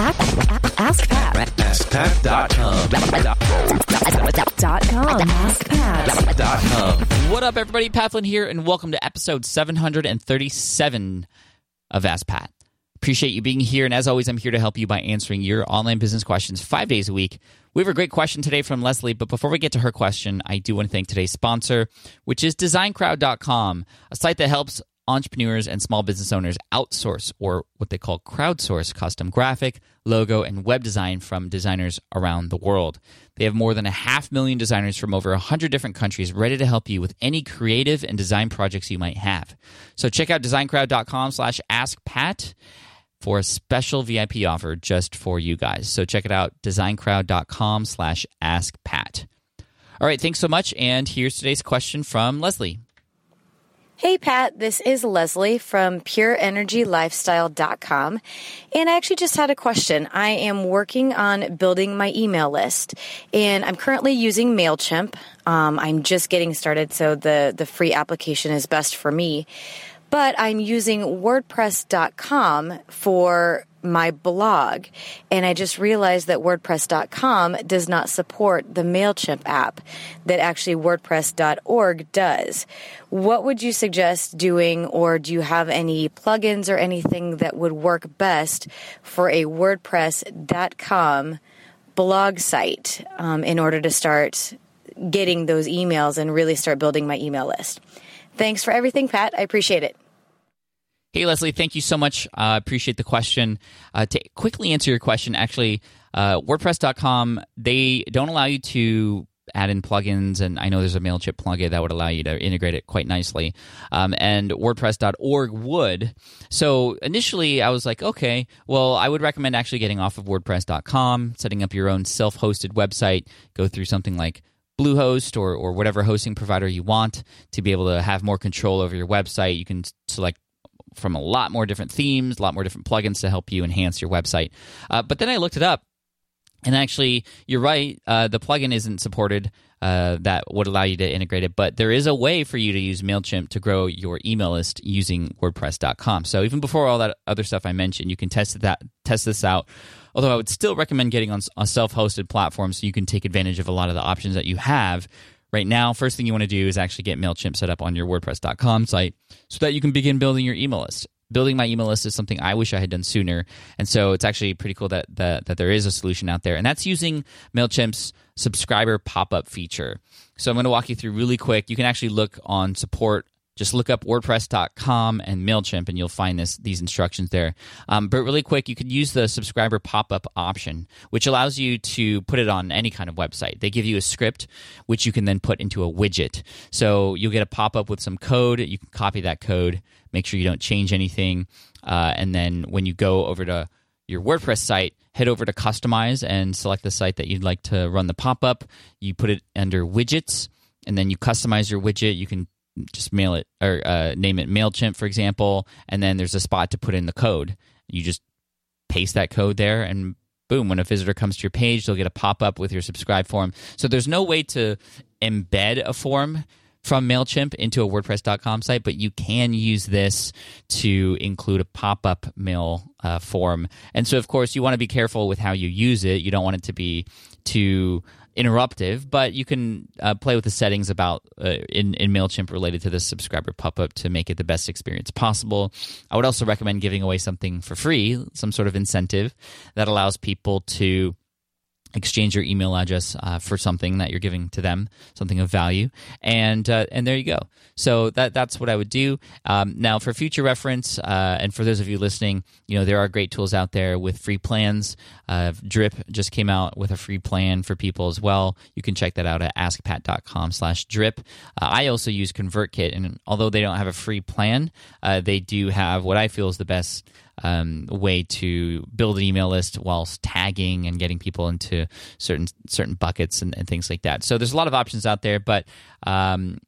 Ask Pat. AskPat.com. Dot com. Ask Pat. Dot com. What up, everybody? Pat Flynn here, and welcome to episode 737 of Ask Pat. Appreciate you being here, and as always, I'm here to help you by answering your online business questions five days a week. We have a great question today from Leslie, but before we get to her question, I do want to thank today's sponsor, which is DesignCrowd.com, a site that helps entrepreneurs and small business owners outsource or what they call crowdsource custom graphic, logo, and web design from designers around the world. They have more than a half million designers from over 100 different countries ready to help you with any creative and design projects you might have. So check out designcrowd.com slash askpat for a special VIP offer just for you guys. So check it out, designcrowd.com slash askpat. All right, thanks so much. And here's today's question from Leslie. Hey, Pat, this is Leslie from pureenergylifestyle.com. And I actually just had a question. I am working on building my email list, and I'm currently using MailChimp. Um, I'm just getting started, so the, the free application is best for me. But I'm using WordPress.com for my blog. And I just realized that WordPress.com does not support the MailChimp app that actually WordPress.org does. What would you suggest doing, or do you have any plugins or anything that would work best for a WordPress.com blog site um, in order to start getting those emails and really start building my email list? Thanks for everything, Pat. I appreciate it. Hey, Leslie, thank you so much. I uh, appreciate the question. Uh, to quickly answer your question, actually, uh, WordPress.com, they don't allow you to add in plugins, and I know there's a MailChimp plugin that would allow you to integrate it quite nicely. Um, and WordPress.org would. So initially, I was like, okay, well, I would recommend actually getting off of WordPress.com, setting up your own self hosted website, go through something like Bluehost or, or whatever hosting provider you want to be able to have more control over your website. You can select from a lot more different themes, a lot more different plugins to help you enhance your website. Uh, but then I looked it up, and actually, you're right. Uh, the plugin isn't supported uh, that would allow you to integrate it, but there is a way for you to use Mailchimp to grow your email list using WordPress.com. So even before all that other stuff I mentioned, you can test that test this out. Although I would still recommend getting on a self-hosted platform so you can take advantage of a lot of the options that you have right now, first thing you want to do is actually get MailChimp set up on your WordPress.com site so that you can begin building your email list. Building my email list is something I wish I had done sooner. And so it's actually pretty cool that, that, that there is a solution out there. And that's using MailChimp's subscriber pop up feature. So I'm going to walk you through really quick. You can actually look on support just look up WordPress.com and MailChimp and you'll find this these instructions there. Um, but really quick, you could use the subscriber pop up option, which allows you to put it on any kind of website. They give you a script, which you can then put into a widget. So you'll get a pop up with some code. You can copy that code, make sure you don't change anything. Uh, and then when you go over to your WordPress site, head over to customize and select the site that you'd like to run the pop up. You put it under widgets and then you customize your widget. You can just mail it or uh, name it Mailchimp, for example, and then there's a spot to put in the code. You just paste that code there, and boom, when a visitor comes to your page, they'll get a pop up with your subscribe form. So there's no way to embed a form from MailChimp into a WordPress.com site, but you can use this to include a pop up mail uh, form. And so, of course, you want to be careful with how you use it. You don't want it to be too interruptive, but you can uh, play with the settings about uh, in, in MailChimp related to the subscriber pop up to make it the best experience possible. I would also recommend giving away something for free, some sort of incentive that allows people to exchange your email address uh, for something that you're giving to them, something of value, and uh, and there you go. So that that's what I would do. Um, now, for future reference, uh, and for those of you listening, you know there are great tools out there with free plans. Uh, Drip just came out with a free plan for people as well. You can check that out at askpat.com/drip. Uh, I also use ConvertKit, and although they don't have a free plan, uh, they do have what I feel is the best um, way to build an email list whilst tagging and getting people into certain certain buckets and, and things like that. So there's a lot of options out there, but um,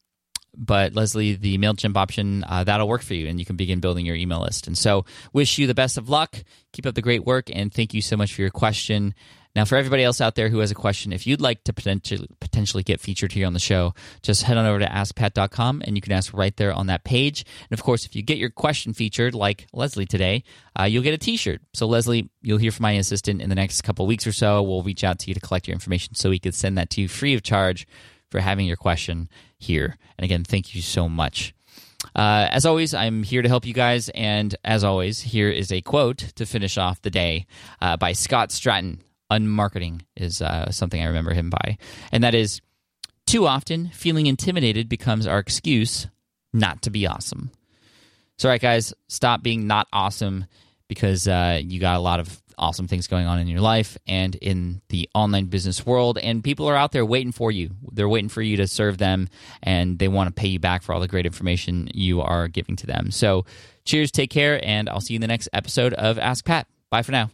but Leslie, the MailChimp option, uh, that'll work for you and you can begin building your email list. And so, wish you the best of luck. Keep up the great work and thank you so much for your question. Now, for everybody else out there who has a question, if you'd like to potentially potentially get featured here on the show, just head on over to askpat.com and you can ask right there on that page. And of course, if you get your question featured, like Leslie today, uh, you'll get a T-shirt. So Leslie, you'll hear from my assistant in the next couple weeks or so. We'll reach out to you to collect your information so we could send that to you free of charge for having your question here. And again, thank you so much. Uh, as always, I'm here to help you guys. And as always, here is a quote to finish off the day uh, by Scott Stratten. Unmarketing is uh, something I remember him by. And that is too often, feeling intimidated becomes our excuse not to be awesome. So, all right, guys, stop being not awesome because uh, you got a lot of awesome things going on in your life and in the online business world. And people are out there waiting for you. They're waiting for you to serve them and they want to pay you back for all the great information you are giving to them. So, cheers, take care, and I'll see you in the next episode of Ask Pat. Bye for now.